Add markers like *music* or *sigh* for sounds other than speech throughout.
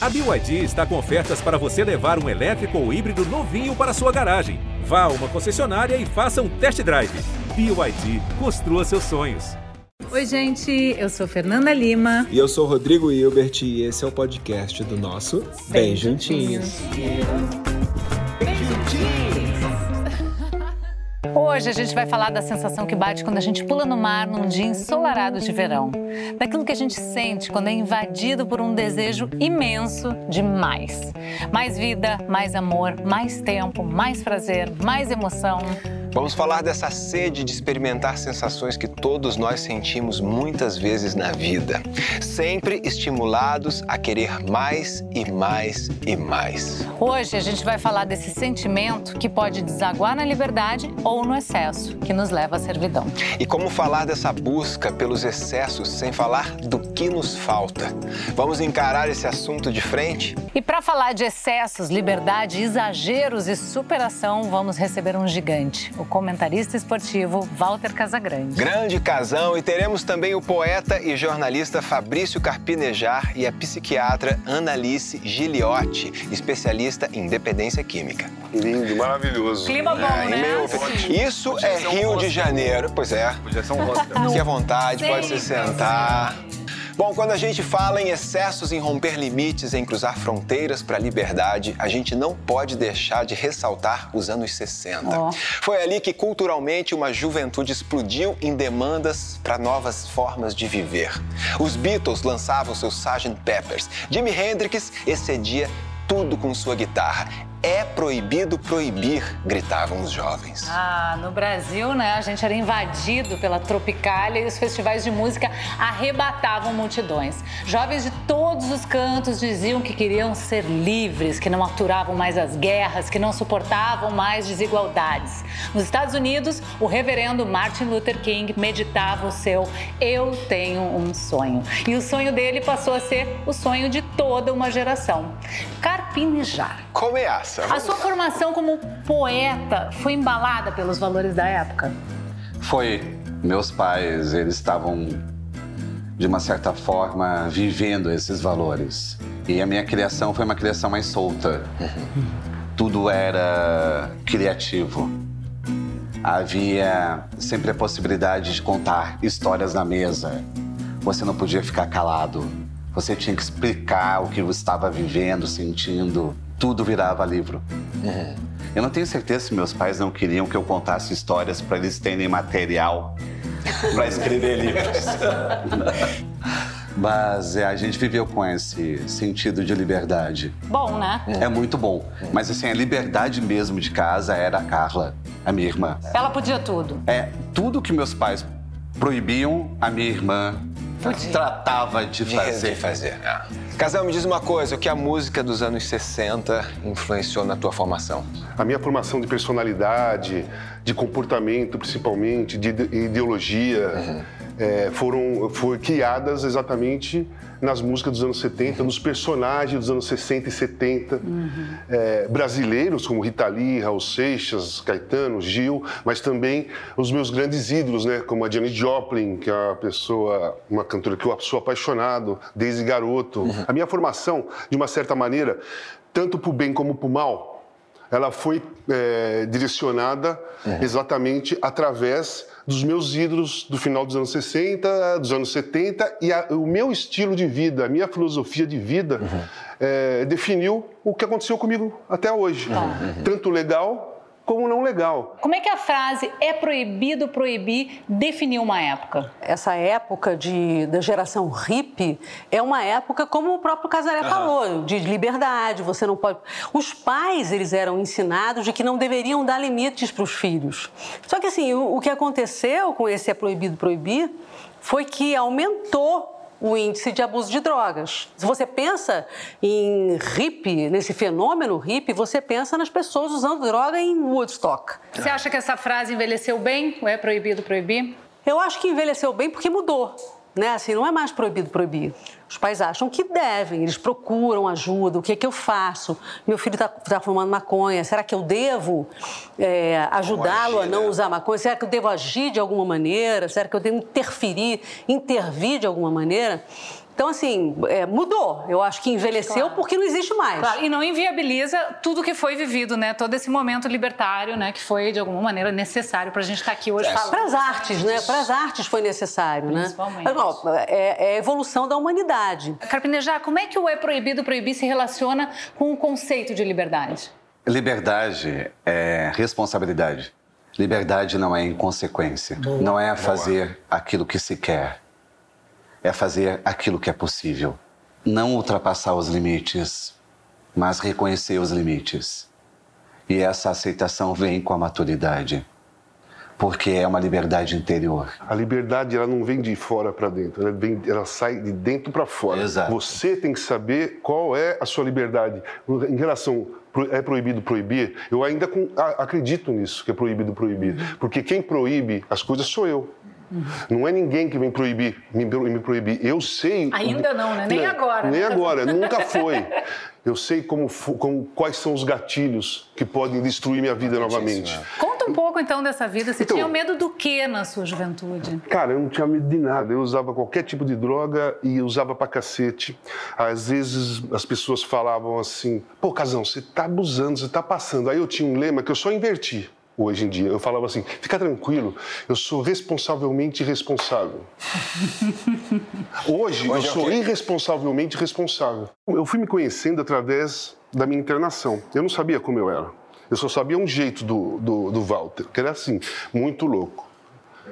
A BYD está com ofertas para você levar um elétrico ou híbrido novinho para sua garagem. Vá a uma concessionária e faça um test drive. BYD, construa seus sonhos. Oi, gente, eu sou Fernanda Lima. E eu sou Rodrigo Hilbert e esse é o podcast do nosso Bem, Bem Juntinhos. Juntinhos. Hoje a gente vai falar da sensação que bate quando a gente pula no mar num dia ensolarado de verão. Daquilo que a gente sente quando é invadido por um desejo imenso de mais. Mais vida, mais amor, mais tempo, mais prazer, mais emoção. Vamos falar dessa sede de experimentar sensações que todos nós sentimos muitas vezes na vida, sempre estimulados a querer mais e mais e mais. Hoje a gente vai falar desse sentimento que pode desaguar na liberdade ou no excesso, que nos leva à servidão. E como falar dessa busca pelos excessos sem falar do que nos falta? Vamos encarar esse assunto de frente? E para falar de excessos, liberdade, exageros e superação, vamos receber um gigante o comentarista esportivo Walter Casagrande. Grande casão e teremos também o poeta e jornalista Fabrício Carpinejar e a psiquiatra Annalice Giliotti, especialista em dependência química. Lindo, maravilhoso. Clima bom, é, né? Meu, isso é Rio de Janeiro. Pois é. Podia ser um rosto. Fique à vontade, pode se sentar. Bom, quando a gente fala em excessos, em romper limites, em cruzar fronteiras para a liberdade, a gente não pode deixar de ressaltar os anos 60. Oh. Foi ali que culturalmente uma juventude explodiu em demandas para novas formas de viver. Os Beatles lançavam seus Sgt. Peppers. Jimi Hendrix excedia tudo com sua guitarra. É proibido proibir, gritavam os jovens. Ah, no Brasil, né, a gente era invadido pela Tropicália e os festivais de música arrebatavam multidões. Jovens de todos os cantos diziam que queriam ser livres, que não aturavam mais as guerras, que não suportavam mais desigualdades. Nos Estados Unidos, o reverendo Martin Luther King meditava o seu Eu tenho um sonho. E o sonho dele passou a ser o sonho de toda uma geração. Carpinejar. Começa. A sua formação como poeta foi embalada pelos valores da época? Foi. Meus pais, eles estavam, de uma certa forma, vivendo esses valores. E a minha criação foi uma criação mais solta. Tudo era criativo. Havia sempre a possibilidade de contar histórias na mesa. Você não podia ficar calado. Você tinha que explicar o que você estava vivendo, sentindo tudo virava livro. Uhum. Eu não tenho certeza se meus pais não queriam que eu contasse histórias para eles terem material para escrever livros. Mas é, a gente viveu com esse sentido de liberdade. Bom, né? É muito bom. Mas assim, a liberdade mesmo de casa era a Carla, a minha irmã. Ela podia tudo. É, tudo que meus pais proibiam, a minha irmã Podia. tratava de fazer. De fazer. É. Casal, me diz uma coisa, o que a música dos anos 60 influenciou na tua formação? A minha formação de personalidade, de comportamento, principalmente, de ideologia, uhum. É, foram foi criadas exatamente nas músicas dos anos 70, nos personagens dos anos 60 e 70, uhum. é, brasileiros como Rita Lee, Raul Seixas, Caetano, Gil, mas também os meus grandes ídolos, né, como a Janis Joplin, que é uma pessoa, uma cantora que eu sou apaixonado desde garoto. Uhum. A minha formação, de uma certa maneira, tanto para o bem como para o mal, ela foi é, direcionada uhum. exatamente através dos meus ídolos do final dos anos 60, dos anos 70 e a, o meu estilo de vida, a minha filosofia de vida uhum. é, definiu o que aconteceu comigo até hoje. Uhum. Tanto legal como não legal. Como é que a frase é proibido proibir definiu uma época? Essa época de, da geração hippie é uma época, como o próprio Casaré uhum. falou, de liberdade, você não pode... Os pais, eles eram ensinados de que não deveriam dar limites para os filhos. Só que assim, o, o que aconteceu com esse é proibido proibir foi que aumentou o índice de abuso de drogas. Se você pensa em hippie, nesse fenômeno hippie, você pensa nas pessoas usando droga em Woodstock. Você acha que essa frase envelheceu bem? Ou é proibido proibir? Eu acho que envelheceu bem porque mudou né? Assim, não é mais proibido proibir. Os pais acham que devem, eles procuram ajuda. O que é que eu faço? Meu filho está tá fumando maconha. Será que eu devo é, ajudá-lo a não né? usar maconha? Será que eu devo agir de alguma maneira? Será que eu devo interferir, intervir de alguma maneira? Então, assim, é, mudou. Eu acho que envelheceu claro. porque não existe mais. Claro, e não inviabiliza tudo que foi vivido, né? Todo esse momento libertário, né? Que foi, de alguma maneira, necessário para a gente estar tá aqui hoje é, falando. Para as artes, né? Para as artes foi necessário, né? Principalmente. É, é a evolução da humanidade. Carpinejar, como é que o É Proibido Proibir se relaciona com o conceito de liberdade? Liberdade é responsabilidade. Liberdade não é inconsequência. Boa. Não é fazer Boa. aquilo que se quer. É fazer aquilo que é possível. Não ultrapassar os limites, mas reconhecer os limites. E essa aceitação vem com a maturidade porque é uma liberdade interior. A liberdade ela não vem de fora para dentro, ela, vem, ela sai de dentro para fora. Exato. Você tem que saber qual é a sua liberdade em relação é proibido proibir. Eu ainda acredito nisso que é proibido proibir, porque quem proíbe as coisas sou eu. Não é ninguém que vem proibir, me, me proibir. Eu sei. Ainda não, né? Nem agora. Nem agora, nunca *laughs* foi. Eu sei como, como, quais são os gatilhos que podem destruir minha vida novamente. Né? Conta um pouco então dessa vida. Você então, tinha medo do que na sua juventude? Cara, eu não tinha medo de nada. Eu usava qualquer tipo de droga e usava pra cacete. Às vezes as pessoas falavam assim: pô, Casão, você tá abusando, você tá passando. Aí eu tinha um lema que eu só inverti hoje em dia. Eu falava assim: fica tranquilo, eu sou responsavelmente responsável. hoje, *laughs* hoje eu sou irresponsavelmente responsável. Eu fui me conhecendo através da minha internação. Eu não sabia como eu era. Eu só sabia um jeito do, do, do Walter, que era assim, muito louco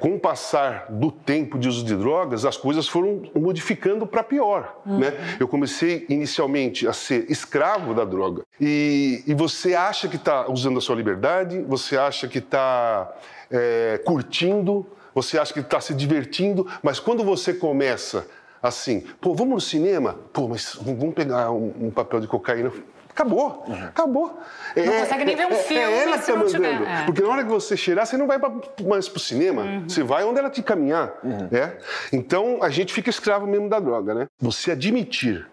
com o passar do tempo de uso de drogas, as coisas foram modificando para pior. Uhum. Né? Eu comecei inicialmente a ser escravo da droga. E, e você acha que está usando a sua liberdade, você acha que está é, curtindo, você acha que está se divertindo, mas quando você começa assim, pô, vamos no cinema? Pô, mas vamos pegar um, um papel de cocaína Acabou, uhum. acabou. Não é, consegue nem ver um é, filme é ela se tá tiver. É. Porque na hora que você cheirar, você não vai mais para o cinema, uhum. você vai onde ela te caminhar. Uhum. Né? Então, a gente fica escravo mesmo da droga. Né? Você admitir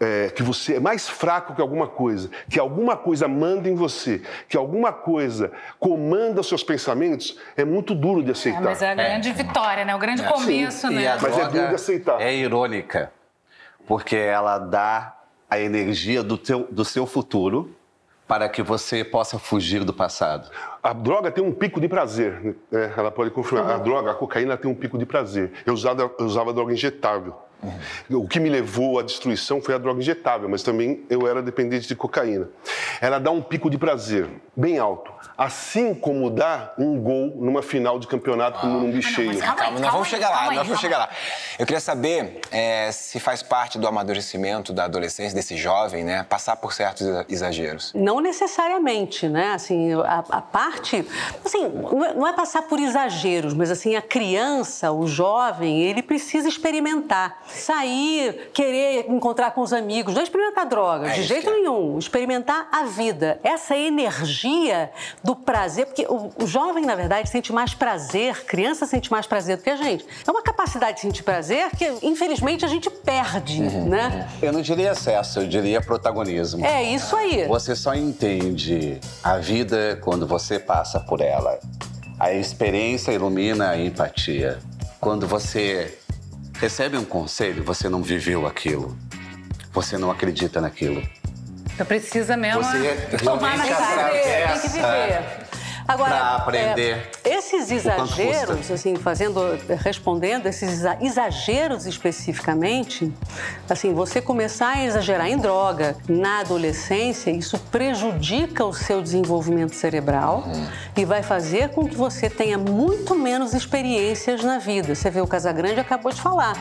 é, que você é mais fraco que alguma coisa, que alguma coisa manda em você, que alguma coisa comanda os seus pensamentos, é muito duro de aceitar. É, mas é a grande é. vitória, né? O grande começo, Sim. né? mas é duro de aceitar. É irônica, porque ela dá a energia do, teu, do seu futuro para que você possa fugir do passado. A droga tem um pico de prazer, né? ela pode confirmar. A droga, a cocaína tem um pico de prazer. Eu usava, eu usava droga injetável. Uhum. O que me levou à destruição foi a droga injetável, mas também eu era dependente de cocaína. Ela dá um pico de prazer bem alto, assim como dá um gol numa final de campeonato ah. no Morumbi ah, cheio. Calma, calma, nós vamos chegar lá, nós vamos chegar lá. Eu queria saber é, se faz parte do amadurecimento da adolescência, desse jovem, né, passar por certos exageros. Não necessariamente, né? Assim, a, a parte, assim, não é, é passar por exageros, mas assim, a criança, o jovem, ele precisa experimentar sair, querer encontrar com os amigos, não experimentar drogas, é de jeito é. nenhum. Experimentar a vida. Essa energia do prazer, porque o, o, jovem, na verdade, sente mais prazer, criança sente mais prazer do que a gente. É uma capacidade de sentir prazer que, infelizmente, a gente perde, uhum. né? Eu não diria excesso, eu diria protagonismo. É isso aí. Você só entende a vida quando você passa por ela. A experiência ilumina a empatia. Quando você recebe um conselho, você não viveu aquilo. Você não acredita naquilo. Então precisa mesmo você tomar na cara. Tem que viver. Agora, pra aprender. É, esses exageros, assim, fazendo, respondendo, esses exageros especificamente, assim, você começar a exagerar em droga na adolescência, isso prejudica o seu desenvolvimento cerebral uhum. e vai fazer com que você tenha muito menos experiências na vida. Você vê o Casagrande acabou de falar.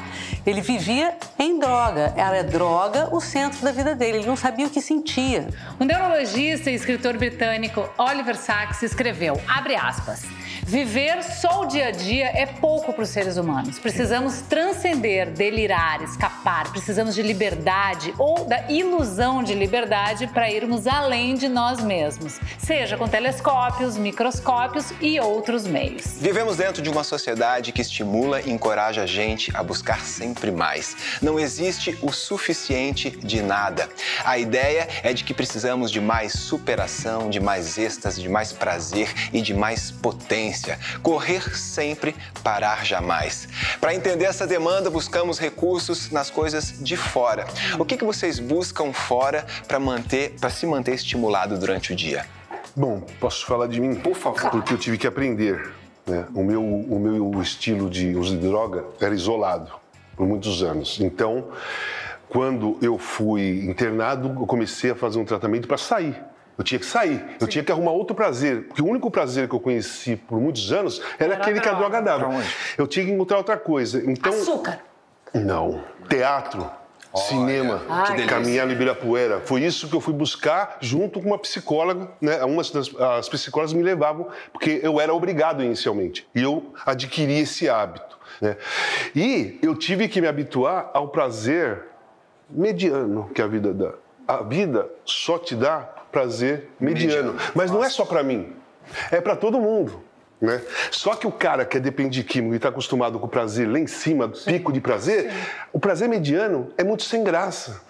Ele vivia em droga. Era droga o centro da vida dele. Ele não sabia o que sentia. O neurologista e escritor britânico Oliver Sacks escreveu escreveu, abre aspas, viver só o dia a dia é pouco para os seres humanos. Precisamos transcender, delirar, escapar. Precisamos de liberdade ou da ilusão de liberdade para irmos além de nós mesmos, seja com telescópios, microscópios e outros meios. Vivemos dentro de uma sociedade que estimula e encoraja a gente a buscar sempre mais. Não existe o suficiente de nada. A ideia é de que precisamos de mais superação, de mais êxtase, de mais prazer e de mais potência Correr sempre, parar jamais. Para entender essa demanda, buscamos recursos nas coisas de fora. O que, que vocês buscam fora para manter, para se manter estimulado durante o dia? Bom, posso falar de mim? Por favor. Porque eu tive que aprender. Né? O, meu, o meu estilo de uso de droga era isolado por muitos anos. Então, quando eu fui internado, eu comecei a fazer um tratamento para sair. Eu tinha que sair, eu tinha que arrumar outro prazer, porque o único prazer que eu conheci por muitos anos era, Era aquele que a droga. dava. Eu tinha que encontrar outra coisa. Então, Açúcar. não. Teatro, cinema, que delícia. caminhar no Ibirapuera. Foi isso que eu fui buscar junto com uma psicóloga. Né? Umas das as psicólogas me levavam, porque eu era obrigado inicialmente. E eu adquiri esse hábito. Né? E eu tive que me habituar ao prazer mediano que a vida dá. A vida só te dá prazer mediano. Mediano. Mas não é só para mim, é para todo mundo. Né? Só que o cara que é dependente de químico e está acostumado com o prazer lá em cima, pico de prazer, o prazer mediano é muito sem graça.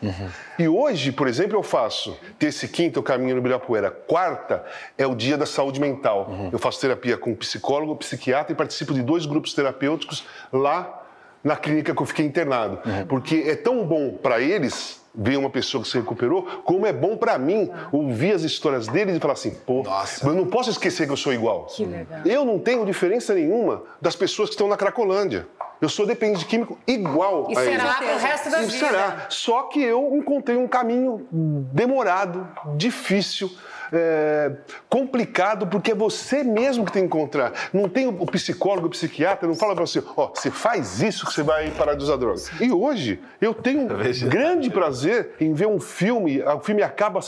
E hoje, por exemplo, eu faço terça e quinta, eu caminho no Ibirapuera. Quarta é o dia da saúde mental. Eu faço terapia com psicólogo, psiquiatra e participo de dois grupos terapêuticos lá na clínica que eu fiquei internado. Porque é tão bom para eles ver uma pessoa que se recuperou, como é bom para mim ouvir as histórias deles e falar assim, pô, Nossa. eu não posso esquecer que eu sou igual. Que legal. Eu não tenho diferença nenhuma das pessoas que estão na Cracolândia. Eu sou dependente de químico igual E a eles. será pro resto da E vida. será. Só que eu encontrei um caminho demorado, difícil, é, complicado, porque é você mesmo que tem que encontrar. Não tem o psicólogo, o psiquiatra, não fala pra você, ó, você faz isso que você vai parar de usar drogas. E hoje eu tenho *laughs* um grande prazer em ver um filme, o filme acaba,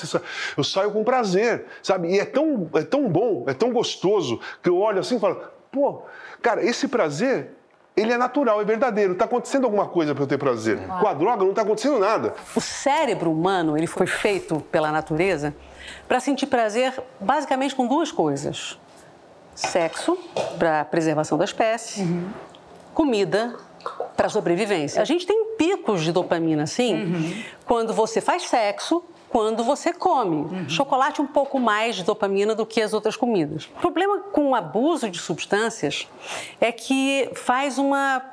eu saio com prazer, sabe? E é tão, é tão bom, é tão gostoso, que eu olho assim e falo, pô, cara, esse prazer ele é natural, é verdadeiro. Está acontecendo alguma coisa para eu ter prazer. Com a droga não está acontecendo nada. O cérebro humano ele foi feito pela natureza para sentir prazer basicamente com duas coisas: sexo para preservação da espécie, comida para sobrevivência. A gente tem picos de dopamina assim quando você faz sexo. Quando você come. Chocolate um pouco mais de dopamina do que as outras comidas. O problema com o abuso de substâncias é que faz uma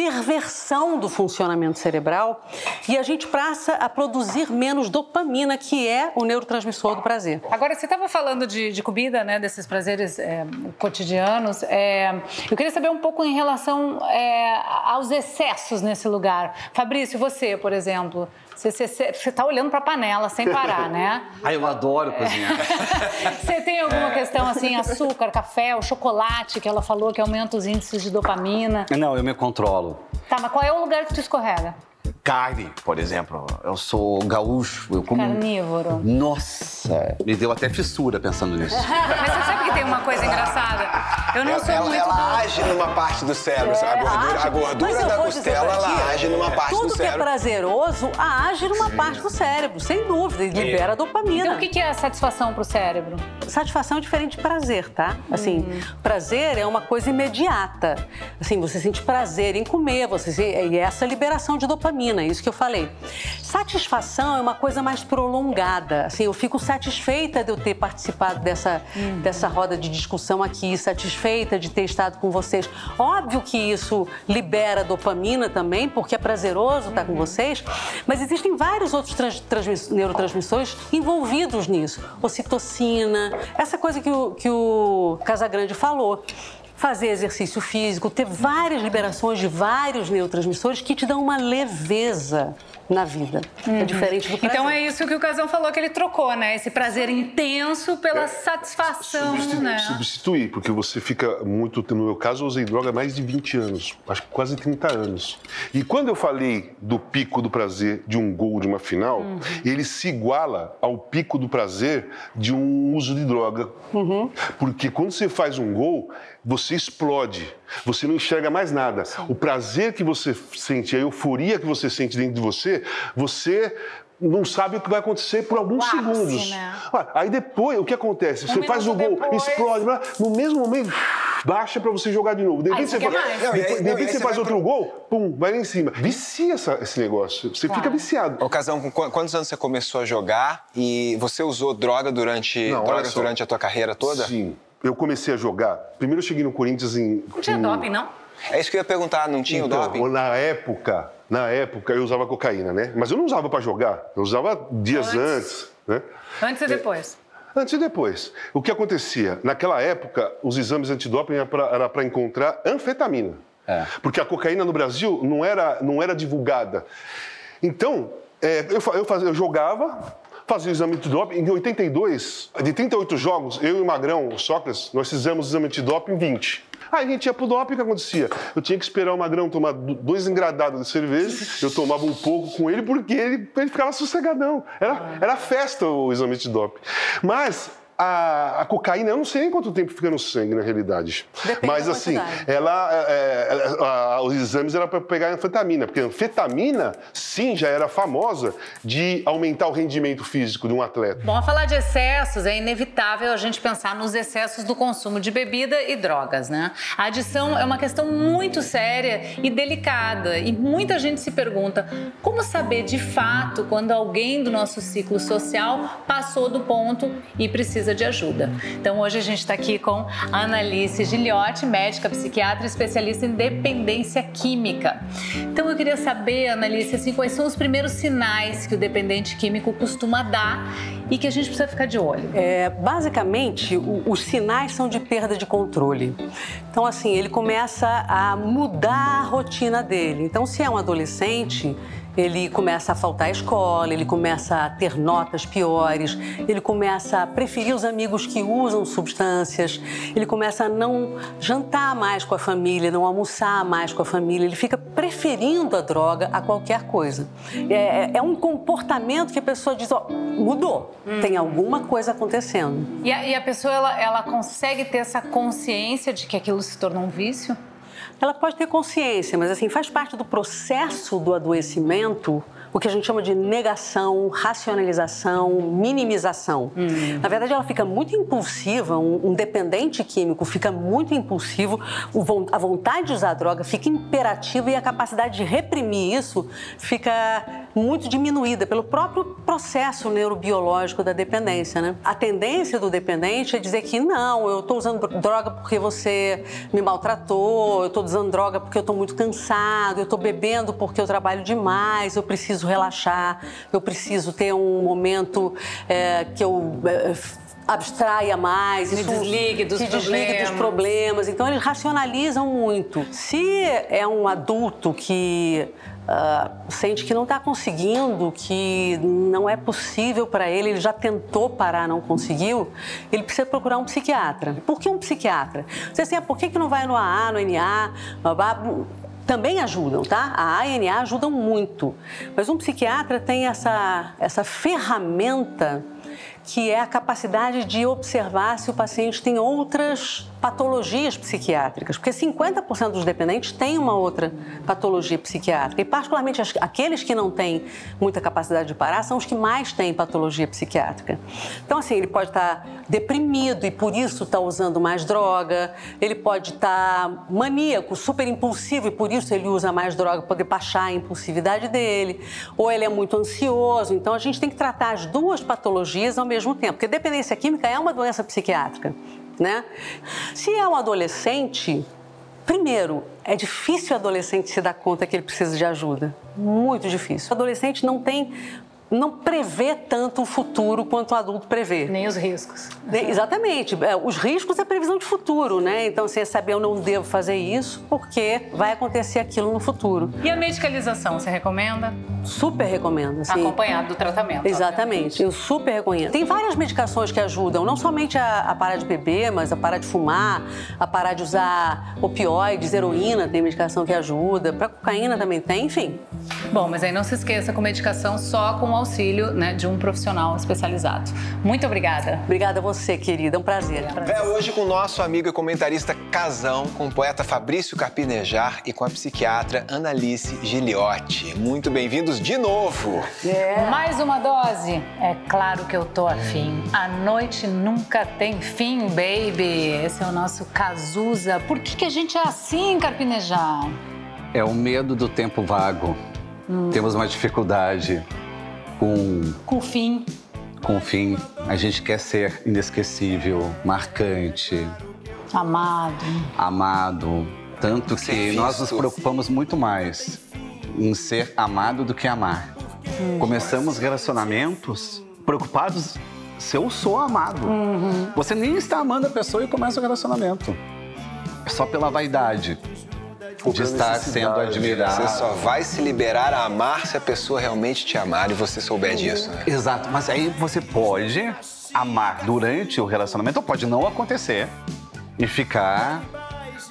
perversão do funcionamento cerebral e a gente passa a produzir menos dopamina, que é o neurotransmissor do prazer. Agora, você estava falando de, de comida, né, desses prazeres é, cotidianos. É, eu queria saber um pouco em relação é, aos excessos nesse lugar. Fabrício, você, por exemplo, você está olhando para a panela sem parar, né? Ai, *laughs* eu adoro cozinhar. *laughs* Você tem alguma questão assim, açúcar, café, o chocolate que ela falou que aumenta os índices de dopamina? Não, eu me controlo. Tá, mas qual é o lugar que tu escorrega? Carne, por exemplo. Eu sou gaúcho, eu como... Carnívoro. Nossa, me deu até fissura pensando nisso. *laughs* Mas você sabe que tem uma coisa engraçada? Eu não Ela, sou ela- muito ela do... age numa parte do cérebro. a gordura, a gordura da costela, ti, ela age numa parte Tudo do que é cérebro. prazeroso age numa parte do cérebro, sem dúvida, e libera dopamina. Então, o que é satisfação pro cérebro? Satisfação é diferente de prazer, tá? Assim, prazer é uma coisa imediata. Assim, você sente prazer em comer, você e essa liberação de dopamina, é isso que eu falei. Satisfação é uma coisa mais prolongada. Assim, eu fico satisfeita de eu ter participado dessa, dessa roda de discussão aqui, satisfeita de ter estado com vocês. Óbvio que isso libera dopamina também, porque é prazeroso estar com vocês, mas existem vários outros trans- transmiss- neurotransmissores envolvidos nisso. Ocitocina, essa coisa que o, que o Casagrande falou. Fazer exercício físico, ter várias liberações de vários neurotransmissores que te dão uma leveza na vida. É diferente do prazer. Então é isso que o Casão falou que ele trocou, né? Esse prazer intenso pela satisfação, Substitu- né? Substituir, porque você fica muito. No meu caso, eu usei droga há mais de 20 anos, acho que quase 30 anos. E quando eu falei do pico do prazer de um gol de uma final, ele se iguala ao pico do prazer de um uso de droga. Porque quando você faz um gol, você explode, você não enxerga mais nada. O prazer que você sente, a euforia que você sente dentro de você, você não sabe o que vai acontecer por alguns segundos. né? Aí depois, o que acontece? Você Um faz o gol, depois- explode, no mesmo momento, baixa pra você jogar de novo. De repente, você você, faz. Não, de não, você você faz outro gol, pum, vai lá em cima. Vicia essa- esse negócio. Você fica viciado. Ocasião, com qu- quantos anos você começou a jogar e você usou droga durante, Não, drogas durante a tua carreira toda? Sim. Eu comecei a jogar, primeiro eu cheguei no Corinthians em. Não tinha com- doping, não? É isso que eu ia perguntar, não tinha Então, o doping? Na época, na época eu usava cocaína, né? Mas eu não usava pra jogar, eu usava dias antes, né? Antes e depois. Antes e depois. O que acontecia? Naquela época, os exames antidoping era para encontrar anfetamina. É. Porque a cocaína no Brasil não era, não era divulgada. Então, é, eu, eu, fazia- eu jogava, fazia o exame antidoping. Em 82, de 38 jogos, eu e o Magrão, o Sócrates, nós fizemos o exame antidoping em 20. Aí a gente ia pro doping, o que acontecia? Eu tinha que esperar o Magrão tomar do- dois engradados de cerveja, eu tomava um pouco com ele, porque ele, ele ficava sossegadão. Era, era festa o exame antidoping. Mas a, a cocaína, eu não sei em quanto tempo fica no sangue, na realidade. Depende Mas da assim, quantidade. ela, é, é, a- os exames eram para pegar anfetamina, porque a anfetamina, sim, já era famosa de aumentar o rendimento físico de um atleta. Bom, a falar de excessos, é inevitável a gente pensar nos excessos do consumo de bebida e drogas, né? A adição é uma questão muito séria e delicada. E muita gente se pergunta como saber de fato quando alguém do nosso ciclo social passou do ponto e precisa de ajuda. Então hoje a gente está aqui com a Annalise Giliotti, médica, psiquiatra, especialista em dependência química. Então eu queria saber, Annalise, assim, quais são os primeiros sinais que o dependente químico costuma dar e que a gente precisa ficar de olho. É, basicamente, o- os sinais são de perda de controle. Então, assim, ele começa a mudar a rotina dele. Então, se é um adolescente, ele começa a faltar à escola, ele começa a ter notas piores, ele começa a preferir os amigos que usam substâncias, ele começa a não jantar mais com a família, não almoçar mais com a família, ele fica preferindo a droga a qualquer coisa. É, é um comportamento que a pessoa diz, ó, mudou, tem alguma coisa acontecendo. E a, e a pessoa, ela, ela consegue ter essa consciência de que aquilo se tornou um vício? Ela pode ter consciência, mas assim, faz parte do processo do adoecimento o que a gente chama de negação, racionalização, minimização. Na verdade, ela fica muito impulsiva, um, um dependente químico fica muito impulsivo, o a vontade de usar droga fica imperativa e a capacidade de reprimir isso fica muito diminuída pelo próprio processo neurobiológico da dependência, né? A tendência do dependente é dizer que não, eu estou usando droga porque você me maltratou, eu estou usando droga porque eu estou muito cansado, eu estou bebendo porque eu trabalho demais, eu preciso relaxar, eu preciso ter um momento é, que eu é, abstraia mais, Me desligue dos que desligue dos problemas. Então eles racionalizam muito. Se é um adulto que ah, sente que não está conseguindo, que não é possível para ele, ele já tentou parar, não conseguiu, ele precisa procurar um psiquiatra. Por que um psiquiatra? Você assim, ah, por que, que não vai no AA, no NA? Também ajudam, tá? A A e a NA ajudam muito. Mas um psiquiatra tem essa, essa ferramenta que é a capacidade de observar se o paciente tem outras patologias psiquiátricas, porque 50% dos dependentes têm uma outra patologia psiquiátrica, e particularmente aqueles que não têm muita capacidade de parar são os que mais têm patologia psiquiátrica. Então, assim, ele pode estar deprimido e por isso está usando mais droga, ele pode estar maníaco, super impulsivo e por isso ele usa mais droga para baixar a impulsividade dele, ou ele é muito ansioso. Então, a gente tem que tratar as duas patologias ao mesmo tempo, porque dependência química é uma doença psiquiátrica, né? Se é um adolescente, primeiro, é difícil o adolescente se dar conta que ele precisa de ajuda. Muito difícil. O adolescente não tem não prevê tanto o futuro quanto o adulto prevê. Nem os riscos. *laughs* Ne- Exatamente. É, Os riscos é previsão de futuro, né? Então, você saber eu não devo fazer isso porque vai acontecer aquilo no futuro. E a medicalização, você recomenda? Super recomendo. Assim. Acompanhado do tratamento. Exatamente, eu super recomendo. Tem várias medicações que ajudam, não somente a, a parar de beber, mas a parar de fumar, a parar de usar opioides, heroína, tem medicação que ajuda, para cocaína também tem, enfim. Bom, mas aí não se esqueça com medicação só com o auxílio né, de um profissional especializado. Muito obrigada. Obrigada a você, querida, é um prazer. É hoje com o nosso amigo e comentarista Casão, com o poeta Fabrício Carpinejar e com a psiquiatra Annalise Giliotti. Muito bem-vindos de novo! Mais uma dose? É claro que eu tô afim. A noite nunca tem fim, baby. Esse é o nosso Cazuza. Por que, que a gente é assim, Carpinejar? É o medo do tempo vago. Temos uma dificuldade com, Com fim. com o fim, a gente quer ser inesquecível, marcante, Amado. amado. Tanto que Ser nós nos preocupamos muito mais em ser amado do que amar. Começamos relacionamentos preocupados se eu sou amado. Você nem está amando a pessoa e começa o relacionamento. É só pela vaidade de estar sendo admirado. Você só vai se liberar a amar se a pessoa realmente te amar e você souber disso, né? Exato, mas aí você pode amar durante o relacionamento ou pode não acontecer e ficar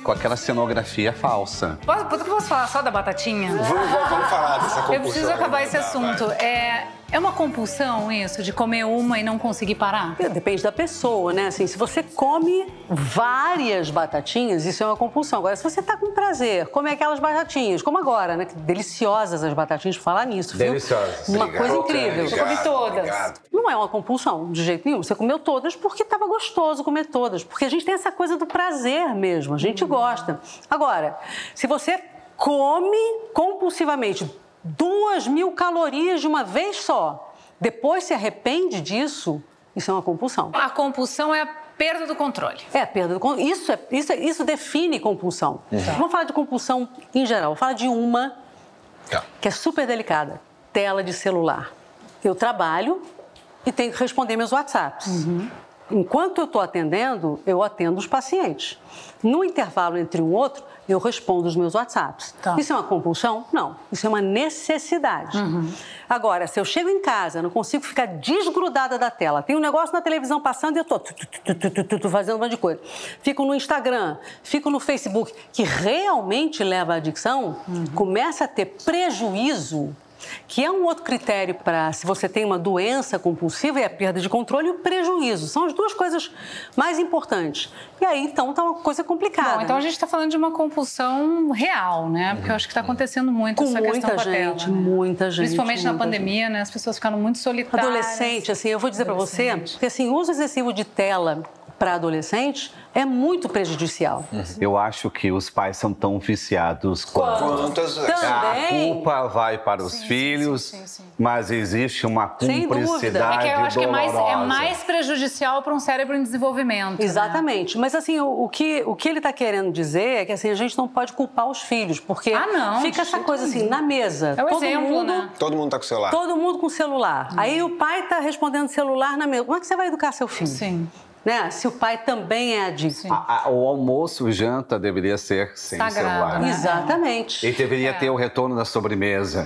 com aquela cenografia falsa. Posso, posso falar só da batatinha? Vamos, vamos- vamos falar dessa compulsão. Eu preciso acabar esse Tá, vai. assunto. É, é uma compulsão isso, de comer uma e não conseguir parar? Depende da pessoa, né? Assim, se você come várias batatinhas, isso é uma compulsão. Agora, se você tá com prazer, come aquelas batatinhas, como agora, né? Que Deliciosas as batatinhas, falar nisso, viu? Deliciosas. Uma Obrigado, coisa incrível. Eu comi todas. obrigado. Não é uma compulsão, de jeito nenhum. Você comeu todas porque estava gostoso comer todas. Porque a gente tem essa coisa do prazer mesmo, a gente gosta. Agora, se você come compulsivamente duas mil calorias de uma vez só, depois se arrepende disso, isso é uma compulsão. A compulsão é a perda do controle. É a perda do controle. Isso, é, isso, é- isso define compulsão. Vamos falar de compulsão em geral. Vou falar de uma Tá. que é super delicada: tela de celular. Eu trabalho e tenho que responder meus WhatsApps. Enquanto eu estou atendendo, eu atendo os pacientes. No intervalo entre um outro, eu respondo os meus WhatsApps. Tá. Isso é uma compulsão? Não. Isso é uma necessidade. Agora, se eu chego em casa, não consigo ficar desgrudada da tela, tem um negócio na televisão passando e eu estou fazendo um monte de coisa. Fico no Instagram, fico no Facebook, que realmente leva à adicção, começa a ter prejuízo que é um outro critério para se você tem uma doença compulsiva, é a perda de controle e o prejuízo. São as duas coisas mais importantes. E aí, então, tá uma coisa complicada. Bom, então a gente está falando de uma compulsão real, né? Porque eu acho que está acontecendo muito Com essa questão muita com a tela. gente, né? muita gente, Principalmente na muita pandemia, né? As pessoas ficaram muito solitárias. Adolescente, assim, eu vou dizer para você, que assim, o uso excessivo de tela para adolescentes é muito prejudicial. Eu acho que os pais são tão viciados quanto. Quantas. A culpa vai para os filhos, sim, sim, sim. mas existe uma Sem dúvida. cumplicidade É que eu acho que é mais, é dolorosa. mais prejudicial para um cérebro em desenvolvimento. né? Exatamente. Mas assim, o, o que, o que ele está querendo dizer é que assim, a gente não pode culpar os filhos, porque Ah, não, fica essa coisa assim, na mesa. É o todo exemplo, mundo, né? Todo mundo tá com o celular. Todo mundo com celular. Aí o pai está respondendo celular na mesa. Como é que você vai educar seu filho? Sim. Né? Se o pai também é adicto. A- a- o almoço, janta deveria ser sem Sagrado, celular. né? Exatamente. E deveria ter o retorno da sobremesa.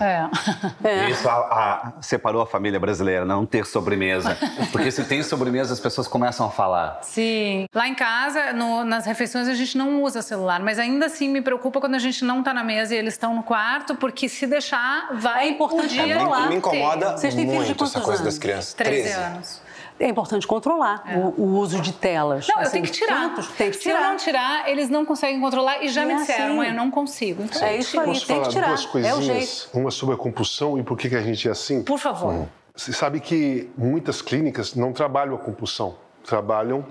É. Isso a- a- separou a família brasileira, não ter sobremesa. Porque se tem sobremesa, as pessoas começam a falar. Sim. Lá em casa, no- nas refeições, a gente não usa celular, mas ainda assim me preocupa quando a gente não tá na mesa e eles estão no quarto, porque se deixar, vai É importante o dia É. Me, me incomoda. Vocês têm filhos de muito essa coisa anos? das crianças. 13 anos. É importante controlar o, o uso de telas. Não, eu Assim, tenho que tirar. quantos? Tem que Se eu não tirar, eles não conseguem controlar e já É me disseram, assim. eu não consigo. Então, É isso aí, Posso tem que tirar. duas É o coisinhas? jeito. Uma sobre a compulsão e por que, que a gente é assim? Por favor. Você sabe que muitas clínicas não trabalham a compulsão, trabalham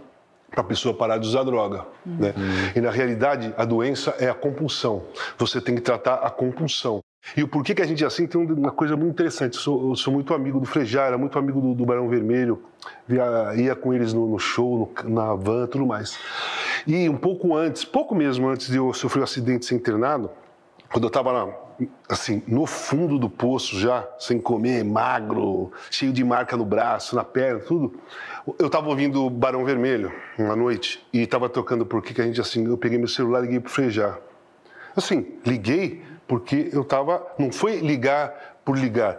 para a pessoa parar de usar droga. Né? E na realidade, a doença é a compulsão. Você tem que tratar a compulsão. E o porquê que a gente é assim tem uma coisa muito interessante. Eu sou, eu sou muito amigo do Frejá, era muito amigo do, do Barão Vermelho, via- ia com eles no, no show, no- na van, tudo mais. E um pouco antes, pouco mesmo antes de eu sofrer um acidente ser internado, quando eu estava assim, no fundo do poço já, sem comer, magro, cheio de marca no braço, na perna, tudo, eu estava ouvindo Barão Vermelho uma noite e estava tocando por que que a gente assim, eu peguei meu celular e liguei pro Frejá. Assim, liguei porque eu estava, não foi ligar por ligar,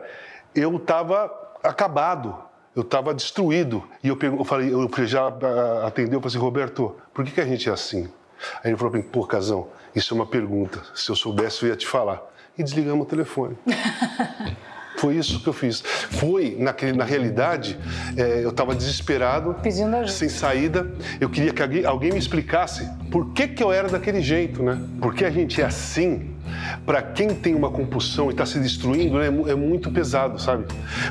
eu estava acabado. Eu estava destruído. E eu, eu falei, o Frejá ah, atendeu, eu falei assim, Roberto, por que, que a gente é assim? Aí ele falou para mim, pô, Casão, isso é uma pergunta. Se eu soubesse, eu ia te falar. E desligamos o telefone. *laughs* Foi isso que eu fiz. Foi, naquele, na realidade, é, eu estava desesperado, Pedindo ajuda. sem saída. Eu queria que alguém, alguém me explicasse por que, que eu era daquele jeito, né? Porque a gente é assim, para quem tem uma compulsão e está se destruindo, é, é, muito pesado, sabe?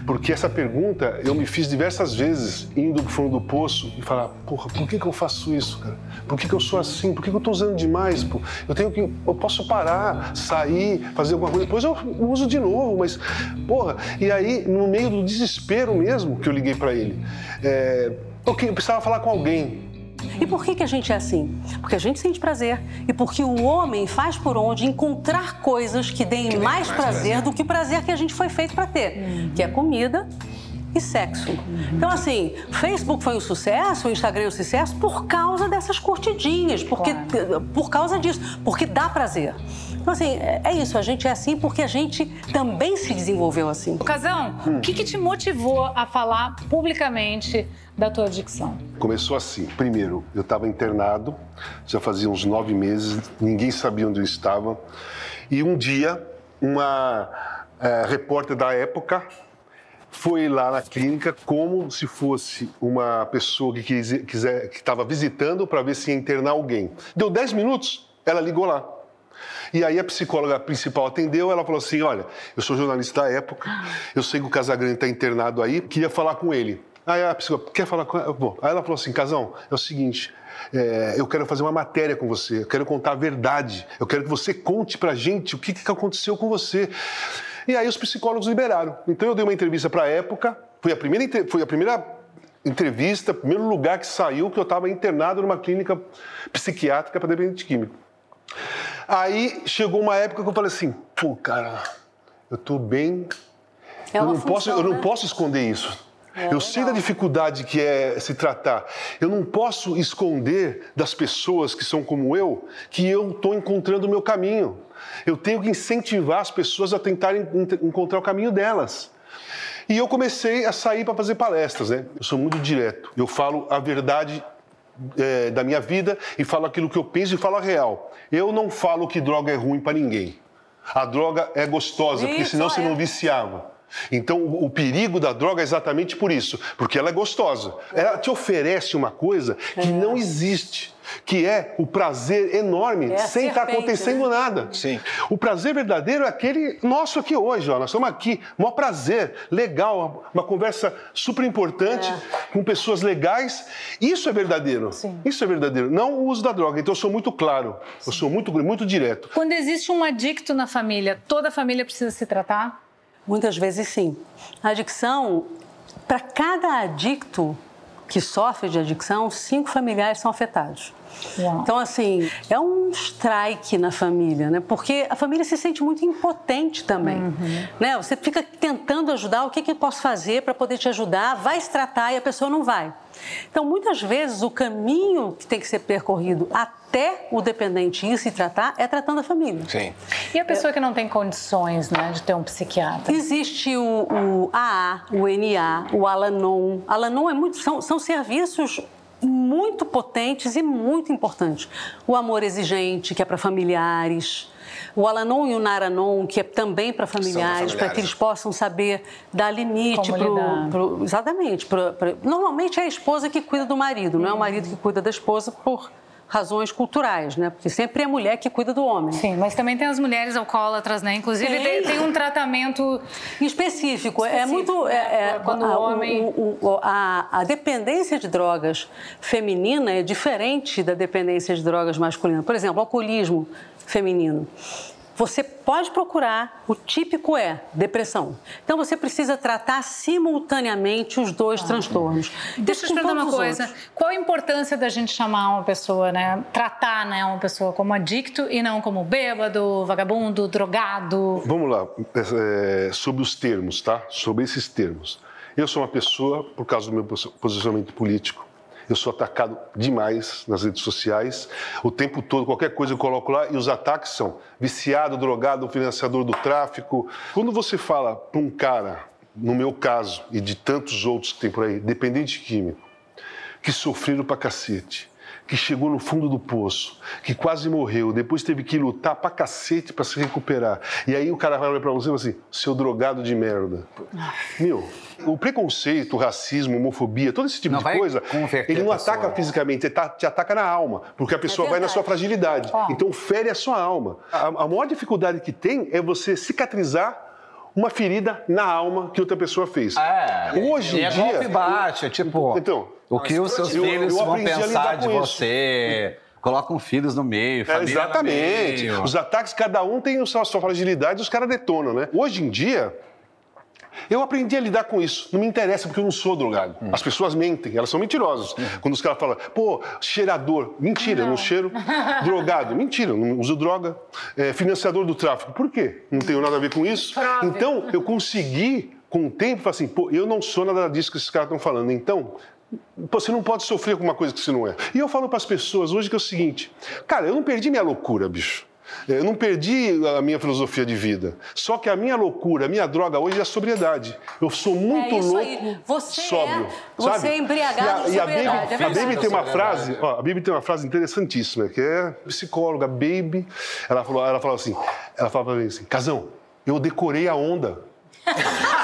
Porque essa pergunta eu me fiz diversas vezes indo pro fundo do poço e falar, porra, por que, que eu faço isso, cara? Por que, que eu sou assim? Por que, que eu estou usando demais? Pô? Eu tenho que, eu posso parar, sair, fazer alguma coisa, depois eu uso de novo, mas, porra. E aí, no meio do desespero mesmo que eu liguei para ele, é, eu precisava falar com alguém e por que, que a gente é assim? Porque a gente sente prazer e porque o homem faz por onde encontrar coisas que deem que mais, mais prazer, prazer, do que o prazer que a gente foi feito para ter, uhum. que é comida e sexo. Uhum. Então, assim, Facebook foi um sucesso, o Instagram é um sucesso por causa dessas curtidinhas, porque, claro. por causa disso, porque dá prazer. Então, assim, é, é isso. A gente é assim porque a gente também se desenvolveu assim. Casão, hum. o que, que te motivou a falar publicamente da tua adicção? Começou assim. Primeiro, eu estava internado, já fazia uns nove meses, ninguém sabia onde eu estava. E um dia, uma é, repórter da época foi lá na clínica como se fosse uma pessoa que estava visitando para ver se ia internar alguém. Deu dez minutos, ela ligou lá. E aí a psicóloga principal atendeu, ela falou assim: Olha, eu sou jornalista da época, eu sei que o Casagrande está internado aí, queria falar com ele. Aí a psicóloga, quer falar com ela? Bom, aí ela falou assim: Casão, é o seguinte. É, eu quero fazer uma matéria com você, eu quero contar a verdade, eu quero que você conte pra gente o que, que aconteceu com você. E aí os psicólogos liberaram. Então eu dei uma entrevista para a época, foi a primeira, foi a primeira entrevista, primeiro lugar que saiu que eu estava internado numa clínica psiquiátrica para dependente químico. Aí chegou uma época que eu falei assim, pô, cara, eu tô bem. É eu, não função, posso, eu não né? posso esconder isso. É, eu legal. sei da dificuldade que é se tratar. Eu não posso esconder das pessoas que são como eu que eu estou encontrando o meu caminho. Eu tenho que incentivar as pessoas a tentarem encontrar o caminho delas. E eu comecei a sair para fazer palestras, né? Eu sou muito direto. Eu falo a verdade é, da minha vida e falo aquilo que eu penso e falo a real. Eu não falo que droga é ruim para ninguém. A droga é gostosa, isso, porque senão é. você não viciava. Então, o, perigo da droga é exatamente por isso, porque ela é gostosa. Ela te oferece uma coisa que é. não existe que é o prazer enorme é sem estar tá acontecendo né? nada. Sim. O prazer verdadeiro é aquele nosso aqui hoje, ó. Nós estamos aqui, maior prazer, legal, uma conversa super importante é. com pessoas legais. Isso é verdadeiro. Sim. Isso é verdadeiro. Não o uso da droga. Então eu sou muito claro, Sim. eu sou muito muito direto. Quando existe um adicto na família, toda a família precisa se tratar? Muitas vezes sim. A adicção, para cada adicto que sofre de adicção, cinco familiares são afetados. Uau. Então, assim, é um strike na família, né? Porque a família se sente muito impotente também, uhum. né? Você fica tentando ajudar, o que, que eu posso fazer para poder te ajudar? Vai se tratar e a pessoa não vai. Então, muitas vezes, o caminho que tem que ser percorrido até o dependente ir se tratar é tratando a família. Sim. E a pessoa é... que não tem condições né, de ter um psiquiatra? Existe o, o AA, o NA, o Alanon. Alanon é muito, são, são serviços muito potentes e muito importantes. O amor exigente, que é para familiares. O Alanon e o Naranon, que é também para familiares, para que eles possam saber dar limite para Exatamente. Pro, pro, normalmente é a esposa que cuida do marido, não é o marido que cuida da esposa por razões culturais, né? Porque sempre é a mulher que cuida do homem. Sim, mas também tem as mulheres alcoólatras, né? Inclusive tem, tem um tratamento específico. específico. É muito é, é, quando a, o homem o, o, a, a, dependência de drogas feminina é diferente da dependência de drogas masculina. Por exemplo, alcoolismo feminino você pode procurar, o típico é depressão. Então você precisa tratar simultaneamente os dois ah, transtornos. Deixa eu te perguntar uma coisa. Outros. Qual a importância da gente chamar uma pessoa, né? Tratar né, uma pessoa como adicto e não como bêbado, vagabundo, drogado? Vamos lá, é, sobre os termos, tá? Sobre esses termos. Eu sou uma pessoa, por causa do meu posicionamento político, eu sou atacado demais nas redes sociais. O tempo todo, qualquer coisa eu coloco lá e os ataques são viciado, drogado, financiador do tráfico. Quando você fala para um cara, no meu caso e de tantos outros que tem por aí, dependente químico, que sofreram pra cacete, que chegou no fundo do poço, que quase morreu, depois teve que lutar pra cacete pra se recuperar. E aí o cara vai olhar pra você e fala assim: seu drogado de merda. Meu, o preconceito, o racismo, a homofobia, todo esse tipo Não de coisa, ele não ataca fisicamente, ele tá- te ataca na alma, porque a pessoa vai na sua fragilidade. Então fere a sua alma. A, a maior dificuldade que tem é você cicatrizar uma ferida na alma que outra pessoa fez. É, Hoje em é dia. golpe baixo, tipo, Então, o que os seus eu- filhos eu vão pensar de isso. você. Colocam filhos no meio, É, família exatamente. no meio. Os ataques, cada um tem a sua, a sua fragilidade e os caras detonam, né? Hoje em dia, eu aprendi a lidar com isso. Não me interessa porque eu não sou drogado. Hum. As pessoas mentem, elas são mentirosas. Quando os caras falam, pô, cheirador. Mentira, não, cheiro. *laughs* Drogado. Mentira, não uso droga. É, financiador do tráfico. Por quê? Não tenho nada a ver com isso. Prove. Então, eu consegui, com o tempo, falar assim, pô, eu não sou nada disso que esses caras estão falando. Então, Você não pode sofrer com uma coisa que você não é. E eu falo para as pessoas hoje que é o seguinte: cara, eu não perdi minha loucura, bicho. Eu não perdi a minha filosofia de vida. Só que a minha loucura, a minha droga hoje é a sobriedade. Eu sou muito É louco, aí. Você é- sóbrio. você sabe? é embriagado e a, e a Baby, é a. Baby tem uma frase, ó, a Baby tem uma frase interessantíssima, que é psicóloga, Baby. Ela falou, ela falou assim, ela falava pra mim assim, Casão, eu decorei a onda. *laughs*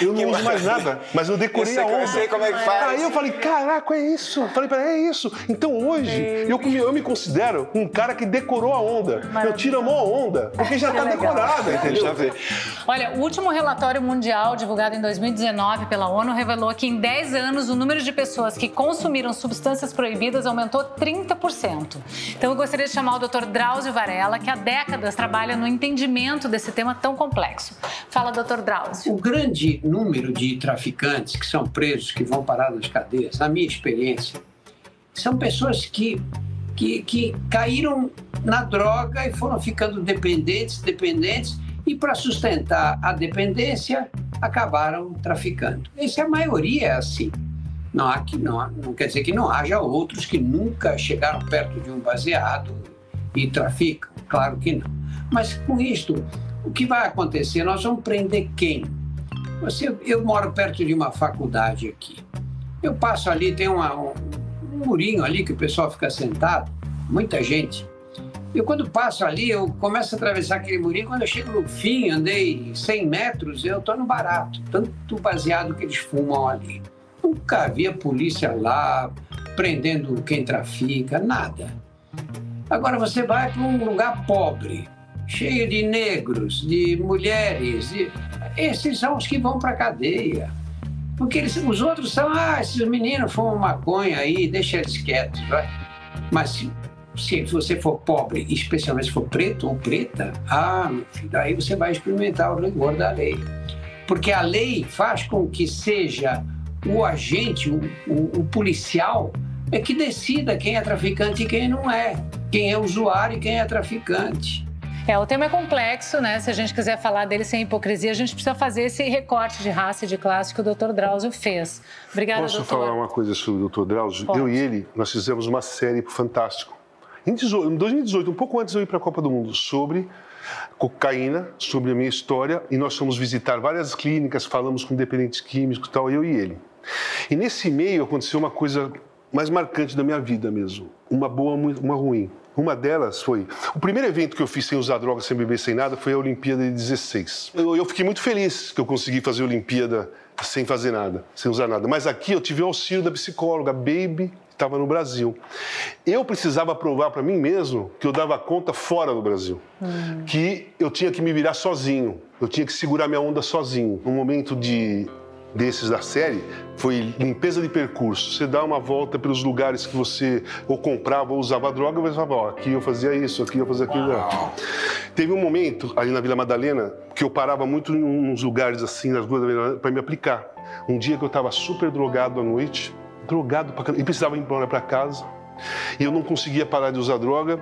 Eu não uso mais nada, mas eu decorei Eu a onda. eu sei como é que faz. Aí eu falei, caraca, é isso. Falei pra ela, é isso. Então hoje, eu, me- eu me considero um cara que decorou a onda. Eu tiro a maior onda, porque já tá decorada, entendeu? Já vê. Olha, o último relatório mundial divulgado em 2019 pela ONU revelou que em 10 anos o número de pessoas que consumiram substâncias proibidas aumentou 30%. Então eu gostaria de chamar o Dr. Drauzio Varela, que há décadas trabalha no entendimento desse tema tão complexo. Fala, Dr. Drauzio. O grande número de traficantes que são presos, que vão parar nas cadeias, na minha experiência, são pessoas que, que, que caíram na droga e foram ficando dependentes, dependentes, e para sustentar a dependência, acabaram traficando. Essa é a maioria é assim. Não, há que, não, não quer dizer que não haja outros que nunca chegaram perto de um baseado e traficam, claro que não. Mas com isto, o que vai acontecer? Nós vamos prender quem? Você, eu moro perto de uma faculdade aqui. Eu passo ali, tem uma- um, um murinho ali que o pessoal fica sentado, muita gente. Eu, quando passo ali, eu começo a atravessar aquele murinho. Quando eu chego no fim, andei 100 metros, eu estou no barato. Tanto baseado que eles fumam ali. Nunca vi a polícia lá prendendo quem trafica, nada. Agora você vai para um lugar pobre, cheio de negros, de mulheres. de- Esses são os que vão para a cadeia. Porque eles- os outros são, ah, esses meninos fumam maconha aí, deixa eles quietos. Vai. Mas se, se você for pobre, especialmente se for preto ou preta, ah, daí você vai experimentar o rigor da lei. Porque a lei faz com que seja o agente, o, o- o policial, é que decida quem é traficante e quem não é. Quem é usuário e quem é traficante. É, o tema é complexo, né? Se a gente quiser falar dele sem hipocrisia, a gente precisa fazer esse recorte de raça e de classe que o Dr. Drauzio fez. Obrigada, Posso doutor. falar uma coisa sobre o Dr. Drauzio? Pode. Eu e ele, nós fizemos uma série pro Fantástico. Em 18 em 2018, um pouco antes de eu ir para a Copa do Mundo, sobre cocaína, sobre a minha história, e nós fomos visitar várias clínicas, falamos com dependentes químicos e tal, eu e ele. E nesse meio aconteceu uma coisa mais marcante da minha vida mesmo, uma boa, uma ruim. Uma delas foi. O primeiro evento que eu fiz sem usar droga, sem beber, sem nada, foi a Olimpíada de 16. Eu, eu fiquei muito feliz que eu consegui fazer a Olimpíada sem fazer nada, sem usar nada. Mas aqui eu tive o auxílio da psicóloga, Baby, que estava no Brasil. Eu precisava provar para mim mesmo que eu dava conta fora do Brasil. Que eu tinha que me virar sozinho. Eu tinha que segurar minha onda sozinho. No momento de desses da série foi limpeza de percurso. Você dá uma volta pelos lugares que você ou comprava ou usava droga, mas falava, ó, aqui eu fazia isso, aqui eu fazia aquilo. Teve um momento ali na Vila Madalena que eu parava muito em uns lugares assim, nas ruas da Vila Madalena, para me aplicar. Um dia que eu estava super drogado à noite, drogado pra caramba, e precisava ir embora para casa. E eu não conseguia parar de usar droga.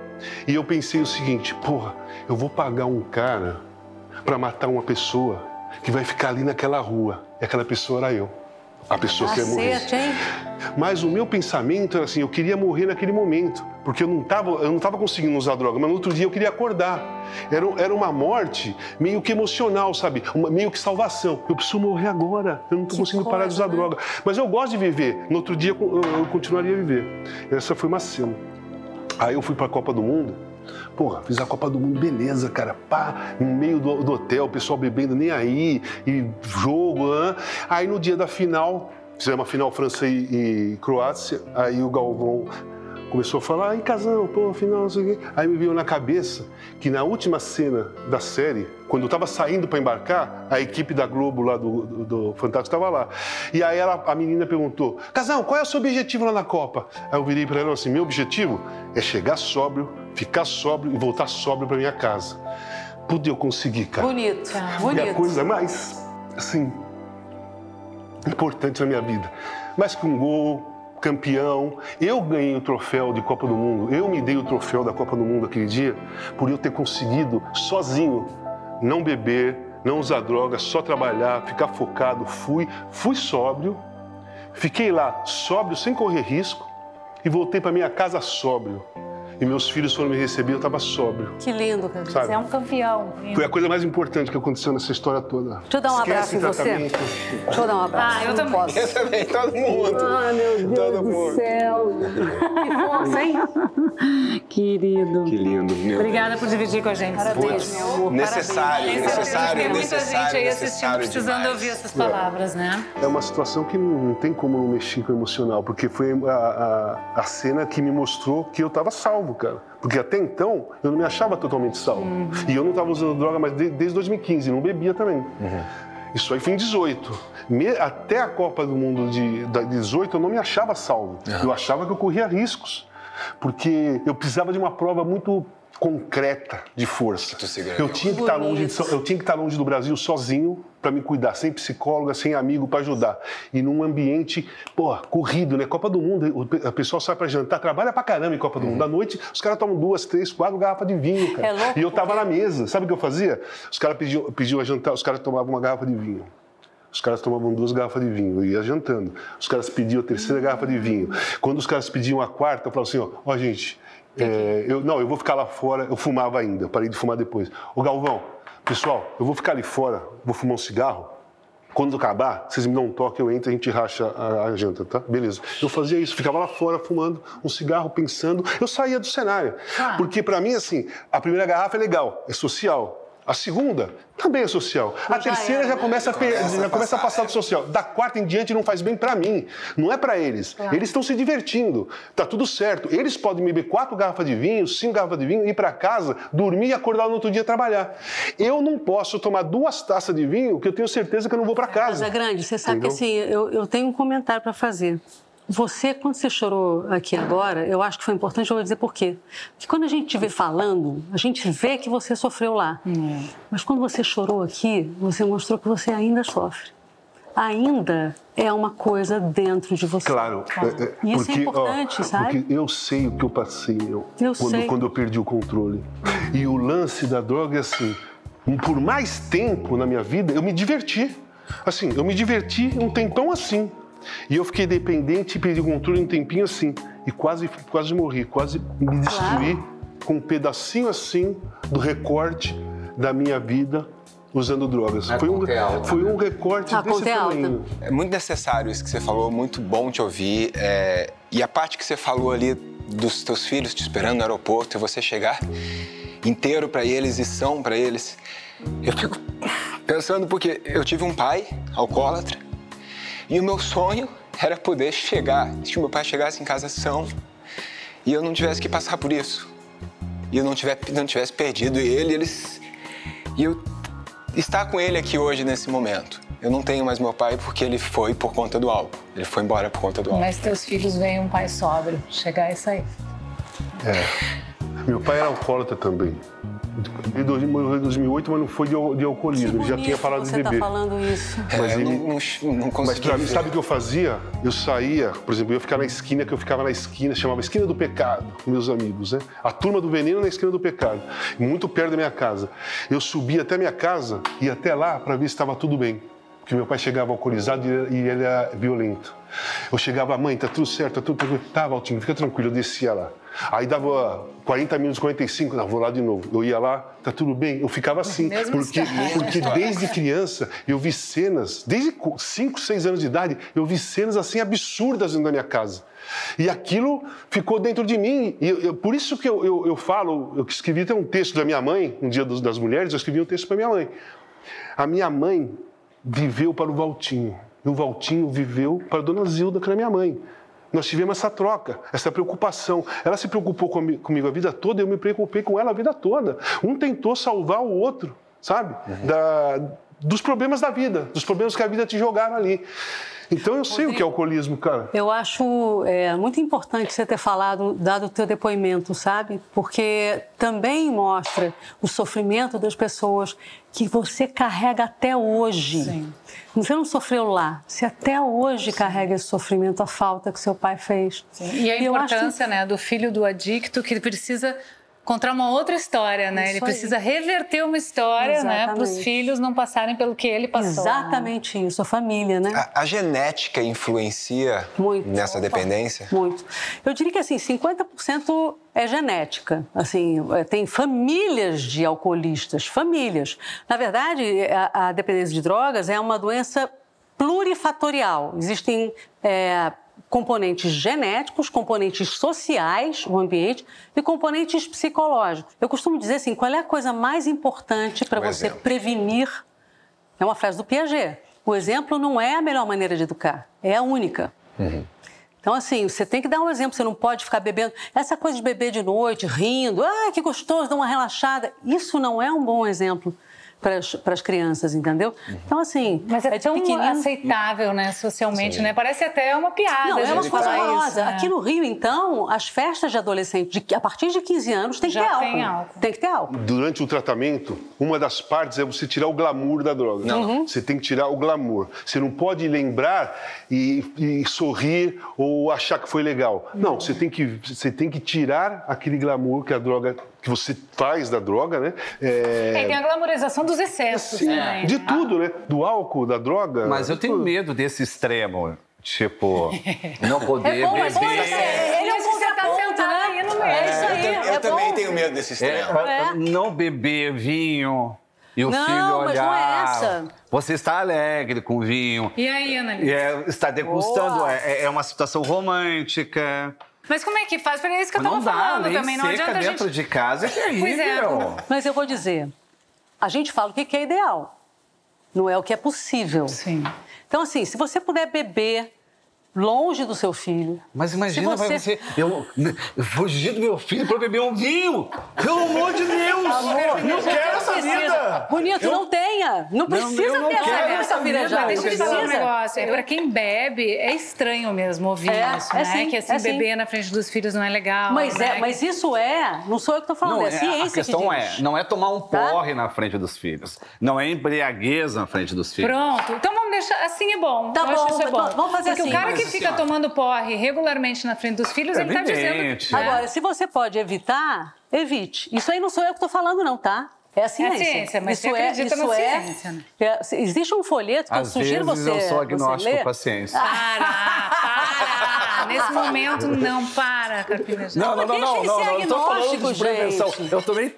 E eu pensei o seguinte: porra, eu vou pagar um cara para matar uma pessoa que vai ficar ali naquela rua. E aquela pessoa era eu. a pessoa quer morrer. Cacete, hein? Mas o meu pensamento era assim, eu queria morrer naquele momento, porque eu não estava eu não tava conseguindo usar droga, mas no outro dia eu queria acordar. Era, era uma morte meio que emocional, sabe? Uma, meio que salvação. Eu preciso morrer agora, eu não estou conseguindo parar de usar né? droga. Mas eu gosto de viver, no outro dia eu, eu continuaria a viver. Essa foi uma cena. Aí eu fui para a Copa do Mundo, Porra, fiz a Copa do Mundo, beleza, cara. Pá, no meio do, do hotel, o pessoal bebendo nem aí, e jogo, hã? Aí no dia da final, fizemos uma final França e, e Croácia, aí o Galvão começou a falar, ai, casão, pô, final, não sei o quê. Aí me veio na cabeça que na última cena da série, quando eu tava saindo para embarcar, a equipe da Globo lá do, do, do Fantástico estava lá. E aí ela, a menina perguntou, casão, qual é o seu objetivo lá na Copa? Aí eu virei para ela assim, meu objetivo é chegar sóbrio, ficar sóbrio e voltar sóbrio para minha casa. Pude eu conseguir, cara. Bonito, E a bonito. coisa mais, assim, importante na minha vida. Mais que um gol, campeão. Eu ganhei o troféu de Copa do Mundo. Eu me dei o troféu da Copa do Mundo aquele dia por eu ter conseguido, sozinho, não beber, não usar droga, só trabalhar, ficar focado. Fui, fui sóbrio, fiquei lá sóbrio, sem correr risco, e voltei para minha casa sóbrio. E meus filhos foram me receber, eu estava sóbrio. Que lindo, cara. Sabe? Você é um campeão. Foi a coisa mais importante que aconteceu nessa história toda. Deixa eu dar um abraço em você. Deixa eu dar um abraço. Ah, eu também. posso. Eu também, todo mundo. Ah, meu Deus Todo do mundo. céu. Que força, hein? *laughs* Querido. Que lindo, meu Obrigada por dividir com a gente. Parabéns, meu amor. Necessário, Tenho necessário, certeza que tem muita necessário, gente aí assistindo precisando demais. ouvir essas palavras, né? É uma situação que não, não tem como não mexer com o emocional, porque foi a, a, a cena que me mostrou que eu estava salvo, cara. Porque até então eu não me achava totalmente salvo. E eu não estava usando droga mais de- desde 2015, não bebia também. Isso aí foi em 18. Me- até a Copa do Mundo de da 18 eu não me achava salvo. Eu achava que eu corria riscos. Porque eu precisava de uma prova muito concreta de força. Seguraria. Eu tinha que estar longe, de, so- eu tinha que estar longe do Brasil sozinho para me cuidar, sem psicóloga, sem amigo para ajudar. E num ambiente, pô, corrido, né? Copa do Mundo, o pe- a pessoa sai para jantar, trabalha pra caramba em Copa do Mundo. À noite, os caras tomam duas, três, quatro garrafas de vinho, cara. É louco, e eu tava na mesa. Sabe o que eu fazia? Os caras pediam, pediam a jantar, os caras tomavam uma garrafa de vinho. Os caras tomavam duas garrafas de vinho, eu ia jantando. Os caras pediam a terceira garrafa de vinho. Quando os caras pediam a quarta, eu falava assim, ó, ó gente, é, eu, não, eu vou ficar lá fora, eu fumava ainda, eu parei de fumar depois. Ô Galvão, pessoal, eu vou ficar ali fora, vou fumar um cigarro. Quando acabar, vocês me dão um toque, eu entro, a gente racha a, a janta, tá? Beleza. Eu fazia isso, ficava lá fora fumando um cigarro, pensando. Eu saía do cenário. Porque pra mim, assim, a primeira garrafa é legal, é social. A segunda também é social. A já terceira já né? começa a, per- Começa a já começa a passar, do é. social. Da quarta em diante não faz bem pra mim, não é pra eles. Eles estão se divertindo, tá tudo certo. Eles podem beber quatro garrafas de vinho, cinco garrafas de vinho, ir pra casa, dormir e acordar no outro dia trabalhar. Eu não posso tomar duas taças de vinho que eu tenho certeza que eu não vou pra casa. Casa Grande, você sabe Entendeu? que assim, eu, eu tenho um comentário para fazer. Você, quando você chorou aqui agora, eu acho que foi importante eu vou dizer por quê. Porque quando a gente te vê falando, a gente vê que você sofreu lá. Mas quando você chorou aqui, você mostrou que você ainda sofre. Ainda é uma coisa dentro de você. Claro. é- é, E isso é porque, importante, ó, sabe? Porque eu sei o que eu passei eu, Eu quando, sei. quando eu perdi o controle. E o lance da droga é assim, por mais tempo na minha vida, eu me diverti. Assim, eu me diverti um tempão assim. E eu fiquei dependente e perdi o controle um tempinho assim. E quase, quase morri, quase me destruí com um pedacinho assim do recorte da minha vida usando drogas. A Foi um, alta, foi um recorte A desse é tamanho. É muito necessário isso que você falou, muito bom te ouvir. é, E a parte que você falou ali dos teus filhos te esperando no aeroporto e você chegar inteiro para eles e são para eles. Eu fico pensando porque eu tive um pai alcoólatra e o meu sonho era poder chegar, se o meu pai chegasse em casa são e eu não tivesse que passar por isso. E eu não tivesse, não tivesse perdido ele, eles e eu estar com ele aqui hoje nesse momento. Eu não tenho mais meu pai porque ele foi por conta do álcool. Ele foi embora por conta do álcool. Mas teus filhos veem um pai sóbrio. Chegar a isso aí. Meu pai era alcoólatra também. Ele morreu em 2008, mas não foi de, de alcoolismo, ele já tinha parado de você beber. tá falando isso. É, Mas eu ele- não, não, não Mas consegui pra mim, ver. sabe o que eu fazia? Eu saía, por exemplo, eu ia ficar na esquina, que eu ficava na esquina, chamava Esquina do Pecado, com meus amigos, né? A turma do veneno na Esquina do Pecado, muito perto da minha casa. Eu subia até minha casa e até lá para ver se estava tudo bem. Porque meu pai chegava alcoolizado e ele era violento. Eu chegava, mãe, tá tudo certo, tá tudo tranquilo. Tá, Valtinho, fica tranquilo, eu descia lá. Aí dava 40 minutos, 45, não, vou lá de novo. Eu ia lá, tá tudo bem. Eu ficava assim, Mesma porque, história. porque desde criança eu vi cenas, desde 5, 6 anos de idade, eu vi cenas assim absurdas dentro da minha casa. E aquilo ficou dentro de mim. E eu- eu- por isso que eu, eu, eu falo, eu escrevi até um texto da minha mãe, um dia das mulheres, eu escrevi um texto para minha mãe. A minha mãe viveu para o Valtinho. E o Valtinho viveu para a dona Zilda, que era minha mãe. Nós tivemos essa troca, essa preocupação. Ela se preocupou comi- comigo a vida toda, eu me preocupei com ela a vida toda. Um tentou salvar o outro, sabe? Da- dos problemas da vida, dos problemas que a vida te jogaram ali. Então eu sei o que é alcoolismo, cara. Eu acho é, muito importante você ter falado, dado o teu depoimento, sabe? Porque também mostra o sofrimento das pessoas que você carrega até hoje. Sim. Você não sofreu lá, você até hoje carrega esse sofrimento, a falta que seu pai fez. E a eu acho que- importância né, do filho do adicto que precisa contar uma outra história, né? Isso Ele aí. precisa reverter uma história, né? Para os Exatamente. filhos não passarem pelo que ele passou. né? Exatamente isso, a família, né? A, a genética influencia Muito. nessa dependência? Muito. Eu diria que assim, 50% é genética. Assim, é, tem famílias de alcoolistas, famílias. Na verdade, a, a dependência de drogas é uma doença plurifatorial. Existem é, componentes genéticos, componentes sociais, o ambiente, e componentes psicológicos. Eu costumo dizer assim, qual é a coisa mais importante para Um você exemplo. prevenir? É uma frase do Piaget. O exemplo não é a melhor maneira de educar, é a única. Então, assim, você tem que dar um exemplo, você não pode ficar bebendo. Essa coisa de beber de noite, rindo, ah, que gostoso, dá uma relaxada. Isso não é um bom exemplo para as crianças, entendeu? Então, assim, Mas é, de tão pequenino- aceitável, né, socialmente, né? Parece até uma piada. Não, a é uma coisa falar horrorosa. isso, né? Aqui no Rio, então, as festas de adolescente, de- a partir de 15 anos, tem que Já ter álcool. tem álcool. Tem que ter álcool. Durante o tratamento, uma das partes é você tirar o glamour da droga. Uhum. Você tem que tirar o glamour. Você não pode lembrar e, e sorrir ou achar que foi legal. Não, você tem que, você tem que tirar aquele glamour que a droga que você faz da droga, né? É, É, tem a glamorização dos excessos sim, também. de né? tudo, né? Do álcool, da droga. Mas eu tenho tudo. medo desse extremo. Tipo, *laughs* não poder É bom, é bom, beber. é, ele é um Mas tá contraponto, sentado né? É isso Eu, aí, eu é também bom. tenho medo desse É, extremo. É. Não beber vinho e o Não, filho mas olhar. não é essa. Você está alegre com o vinho. E aí? E é, está degustando, é, é uma situação romântica. Mas como é que faz? Porque é isso que eu não tava dá, falando também. Não seca adianta a dentro gente... de casa é terrível. Pois é. Mas eu vou dizer, a gente fala o que que é ideal, não é o que é possível. Sim. Então, assim, se você puder beber longe do seu filho. Mas imagina, Se você- vai você. Eu, *laughs* fugir do meu filho pra beber um vinho! Pelo amor de Deus! Amor, não quero essa precisa. vida! Bonito, Eu- não tenha. Não precisa não ter essa vida, essa vida, já. Deixa eu te falar um negócio. É, pra quem bebe, é estranho mesmo ouvir É, isso, é né? sim, que assim, é sim. beber na frente dos filhos não é legal. Mas, né? é, mas isso é, não sou eu que estou falando, Não, é a é, ciência a questão que é, não é tomar um Tá? porre na frente dos filhos. Não é embriaguez na frente dos filhos. Pronto. Então vamos deixar. Assim é bom. Tá bom, é bom. vamos fazer Porque assim. o cara que assim, fica ó. tomando porre regularmente na frente dos filhos, É ele tá dizendo. Agora, se você pode evitar, evite. Isso aí não sou eu que estou falando, não, tá? É a ciência. ciência, mas isso você é, acredita isso na é, ciência, né? é, Existe um folheto que eu Às sugiro vezes você. eu sou agnóstico com a ciência. Para, para. Nesse momento, não para, Carpina. Não, não, não, não, não, não, eu tô falando de prevenção. Eu tomei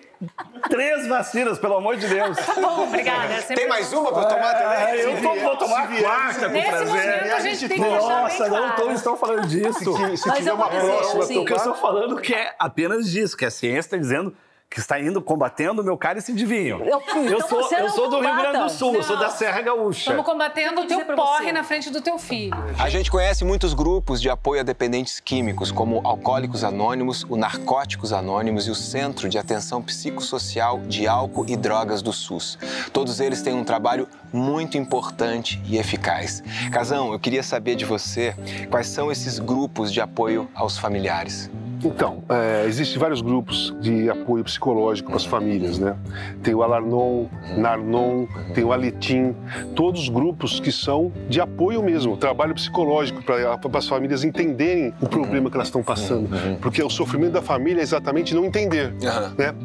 três vacinas, pelo amor de Deus. Bom, obrigada. É Tem mais uma eu tomar Ah, também? eu tô, vou tomar a quarta com Nesse prazer. momento, a gente tem Nossa, não claro. estão falando disso. Se, se Mas tiver eu vou uma dizer, próxima, assim, O que eu estou falando que é apenas disso, que a ciência está dizendo que está indo combatendo o meu cálice de vinho. Eu- então sou, você eu não sou do Rio. Grande do Sul, eu sou Não. da Serra Gaúcha. Estamos combatendo o teu porre você. na frente do teu filho. A gente conhece muitos grupos de apoio a dependentes químicos, como Alcoólicos Anônimos, o Narcóticos Anônimos e o Centro de Atenção Psicossocial de Álcool e Drogas do SUS. Todos eles têm um trabalho muito importante e eficaz. Casão, eu queria saber de você quais são esses grupos de apoio aos familiares. Então, é, existem vários grupos de apoio psicológico para as famílias, né? Tem o Alarnon, Narnon, tem o Aletim, todos grupos que são de apoio mesmo, trabalho psicológico para as famílias entenderem o problema que elas estão passando. Porque o sofrimento da família é exatamente não entender, né?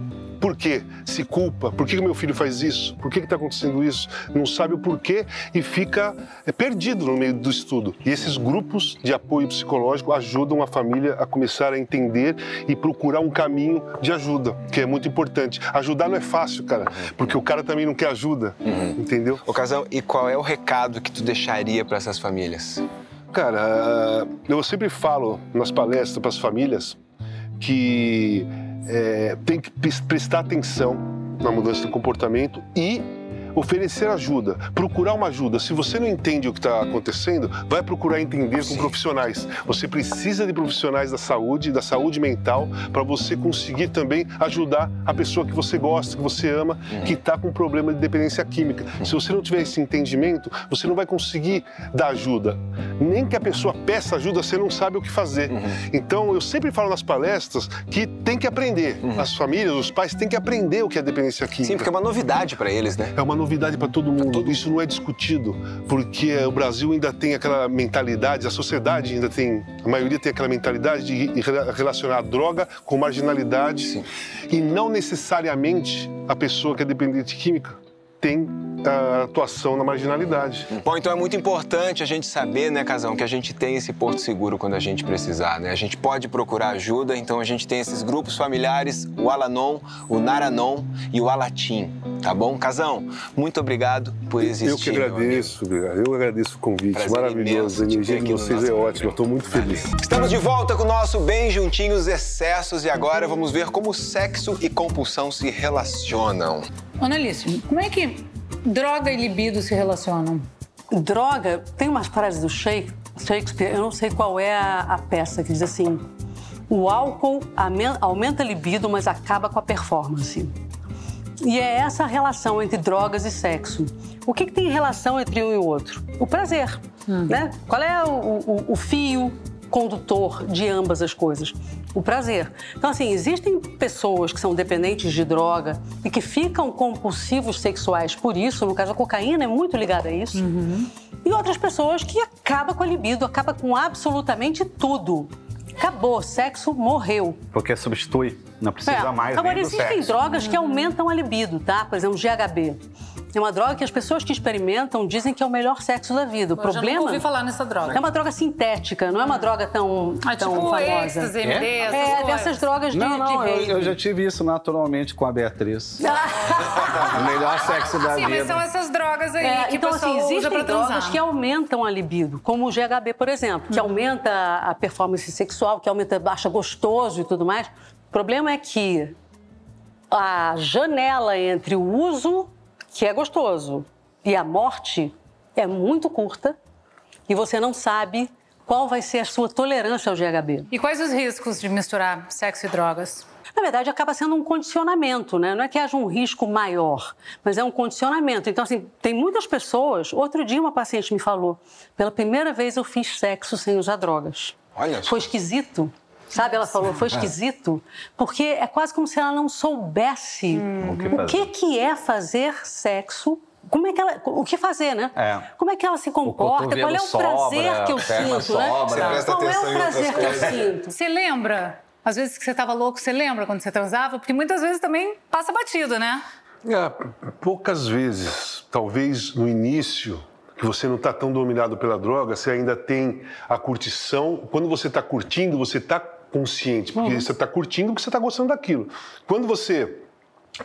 Por quê? Se culpa. Por que, que meu filho faz isso? Por que está acontecendo isso? Não sabe o porquê e fica é, perdido no meio do estudo. E esses grupos de apoio psicológico ajudam a família a começar a entender e procurar um caminho de ajuda, que é muito importante. Ajudar não é fácil, cara, porque o cara também não quer ajuda, Uhum. entendeu? Ô, Casão, e qual é o recado que tu deixaria para essas famílias? Cara, eu sempre falo nas palestras para as famílias que é, tem que pres- prestar atenção na mudança de comportamento e oferecer ajuda, procurar uma ajuda. Se você não entende o que está acontecendo, vai procurar entender com profissionais. Você precisa de profissionais da saúde, da saúde mental, para você conseguir também ajudar a pessoa que você gosta, que você ama, que está com problema de dependência química. Se você não tiver esse entendimento, você não vai conseguir dar ajuda. Nem que a pessoa peça ajuda, você não sabe o que fazer. Então, eu sempre falo nas palestras que tem que aprender. As famílias, os pais têm que aprender o que é dependência química. Sim, porque é uma novidade para eles, né? É uma novidade para todo mundo. Isso não é discutido, porque o Brasil ainda tem aquela mentalidade, a sociedade ainda tem, a maioria tem aquela mentalidade de re- relacionar a droga com marginalidade e não necessariamente a pessoa que é dependente química tem a atuação na marginalidade. Bom, então é muito importante a gente saber, né, Casão, que a gente tem esse porto seguro quando a gente precisar, né? A gente pode procurar ajuda, então a gente tem esses grupos familiares, o Alanon, o Naranon e o Alatim, tá bom? Casão, muito obrigado por existir. Eu que agradeço, eu agradeço o convite. Prazer Maravilhoso. A energia de no vocês é ótima. Estou muito feliz. Estamos de volta com o nosso Bem Juntinhos Excessos e agora vamos ver como sexo e compulsão se relacionam. Analício, como é que droga e libido se relacionam? Droga, tem umas frases do Shake- Shakespeare, eu não sei qual é a, a peça, que diz assim: o álcool aumenta a libido, mas acaba com a performance. E é essa a relação entre drogas e sexo. O que, que tem relação entre um e o outro? O prazer. Né? Qual é o, o- o fio condutor de ambas as coisas? O prazer. Então, assim, existem pessoas que são dependentes de droga e que ficam compulsivos sexuais por isso. No caso, a cocaína é muito ligada a isso. E outras pessoas que acaba com a libido, acaba com absolutamente tudo. Acabou, sexo morreu. Porque substitui, não precisa É. mais Agora, existem sexo. drogas que aumentam a libido, tá? Por exemplo, GHB. É uma droga que as pessoas que experimentam dizem que é o melhor sexo da vida. O Eu já problema nunca ouvi falar nessa droga. é uma droga sintética, não é uma droga tão, Ah, tão tipo famosa. êxtase, MD, essas É, coisas. dessas drogas de, Não, não, de eu, eu já tive isso naturalmente com a Beatriz. *laughs* o melhor sexo da Sim, vida. mas são essas drogas aí É, que então, assim, existem drogas que aumentam a libido, como o GHB, por exemplo, que aumenta a performance sexual, que aumenta, acha gostoso e tudo mais. O problema é que a janela entre o uso, que é gostoso, e a morte é muito curta e você não sabe qual vai ser a sua tolerância ao GHB. E quais os riscos de misturar sexo e drogas? Na verdade, acaba sendo um condicionamento, né? Não é que haja um risco maior, mas é um condicionamento. Então, assim, tem muitas pessoas. Outro dia, uma paciente me falou: pela primeira vez eu fiz sexo sem usar drogas. Olha só. Foi esquisito. Sabe, ela falou, foi esquisito, porque é quase como se ela não soubesse O que o que, que é fazer sexo. Como é que ela, o que fazer, né? É. Como é que ela se comporta? Qual é o prazer sobra, que eu sinto, né? sobra. Presta Qual é o prazer que eu sinto? Você lembra? Às vezes que você tava louco, você lembra quando você transava? Porque muitas vezes também passa batido, né? É, poucas vezes, talvez no início, que você não está tão dominado pela droga, você ainda tem a curtição. Quando você está curtindo, você está consciente, porque você está curtindo porque você está gostando daquilo. Quando você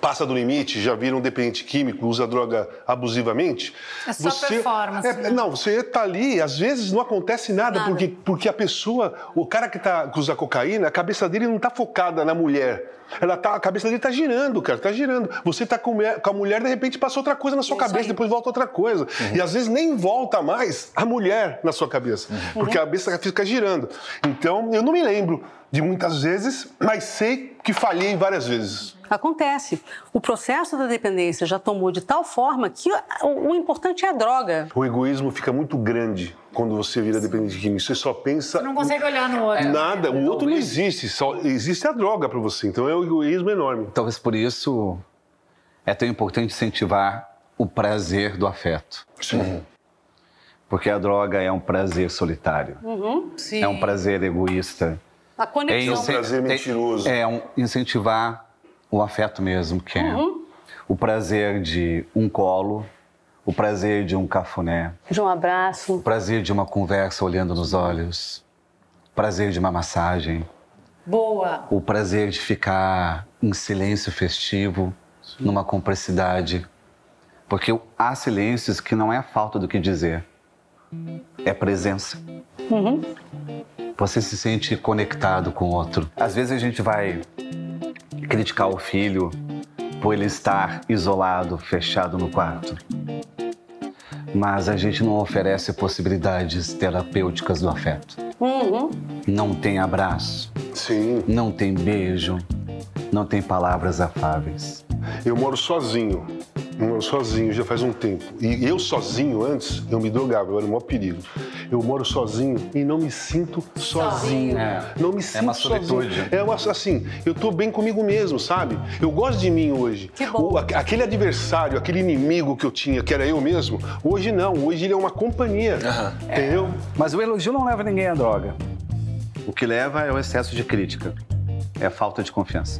passa do limite, já vira um dependente químico, usa droga abusivamente. É só você, performance, é, né? Não, você está ali, às vezes não acontece nada, Nada. Porque, porque a pessoa, o cara que, tá, que usa cocaína, a cabeça dele não está focada na mulher. Ela tá, a cabeça dele está girando, cara, está girando. Você está com, mulher- com a mulher, de repente passa outra coisa na sua É isso cabeça, aí. depois volta outra coisa. E às vezes nem volta mais a mulher na sua cabeça, porque a cabeça fica girando. Então, eu não me lembro de muitas vezes, mas sei que falhei várias vezes. Acontece. O processo da dependência já tomou de tal forma que o, o importante é a droga. O egoísmo fica muito grande quando você vira dependente químico. Você só pensa. Você não consegue olhar no outro. Nada, o outro não existe, só existe a droga para você. Então é um egoísmo enorme. Talvez por isso é tão importante incentivar o prazer do afeto. Sim. Porque a droga é um prazer solitário. Sim. É um prazer egoísta. A conexão. um prazer mentiroso. É, um incentivar o afeto mesmo, que é o prazer de um colo, o prazer de um cafuné, De um abraço. o prazer de uma conversa olhando nos olhos, o prazer de uma massagem, Boa. o prazer de ficar em silêncio festivo, numa cumplicidade. Porque há silêncios que não é falta do que dizer, é presença. Você se sente conectado com o outro. Às vezes a gente vai criticar o filho por ele estar isolado, fechado no quarto. Mas a gente não oferece possibilidades terapêuticas do afeto. Não tem abraço, Sim. não tem beijo, não tem palavras afáveis. Eu moro sozinho. Eu moro sozinho já faz um tempo. E eu sozinho antes, eu me drogava, eu era o maior perigo. Eu moro sozinho e não me sinto sozinho. É. Não me sinto uma sozinho. solitude. É uma, assim, eu tô bem comigo mesmo, sabe? Eu gosto de mim hoje. Que bom. O- aque- aquele adversário, aquele inimigo que eu tinha, que era eu mesmo, hoje não. Hoje ele é uma companhia. Entendeu? Mas o elogio não leva ninguém à droga. O que leva é o excesso de crítica, é a falta de confiança.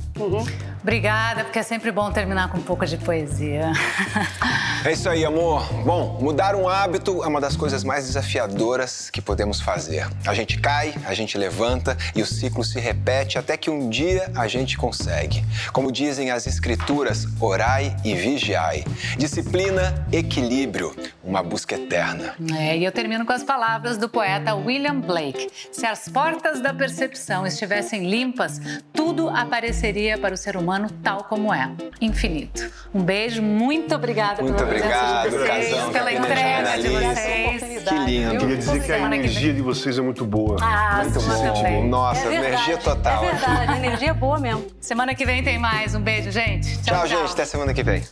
Obrigada, porque é sempre bom terminar com um pouco de poesia. *laughs* É isso aí, amor. Bom, mudar um hábito é uma das coisas mais desafiadoras que podemos fazer. A gente cai, a gente levanta e o ciclo se repete até que um dia a gente consegue. Como dizem as escrituras, orai e vigiai. Disciplina, equilíbrio, uma busca eterna. É, e eu termino com as palavras do poeta William Blake. Se as portas da percepção estivessem limpas, tudo apareceria para o ser humano tal como é, infinito. Um beijo, muito obrigada Muito pela presença obrigado, de vocês, casão, pela entrega de vocês. Que lindo. Viu? Queria dizer que a energia de vocês é muito boa. Ah, Muito bom. também. Nossa, É verdade, energia total É verdade, a energia é boa mesmo. *laughs* Semana que vem tem mais. Um beijo, gente. Tchau, gente. Até semana que vem.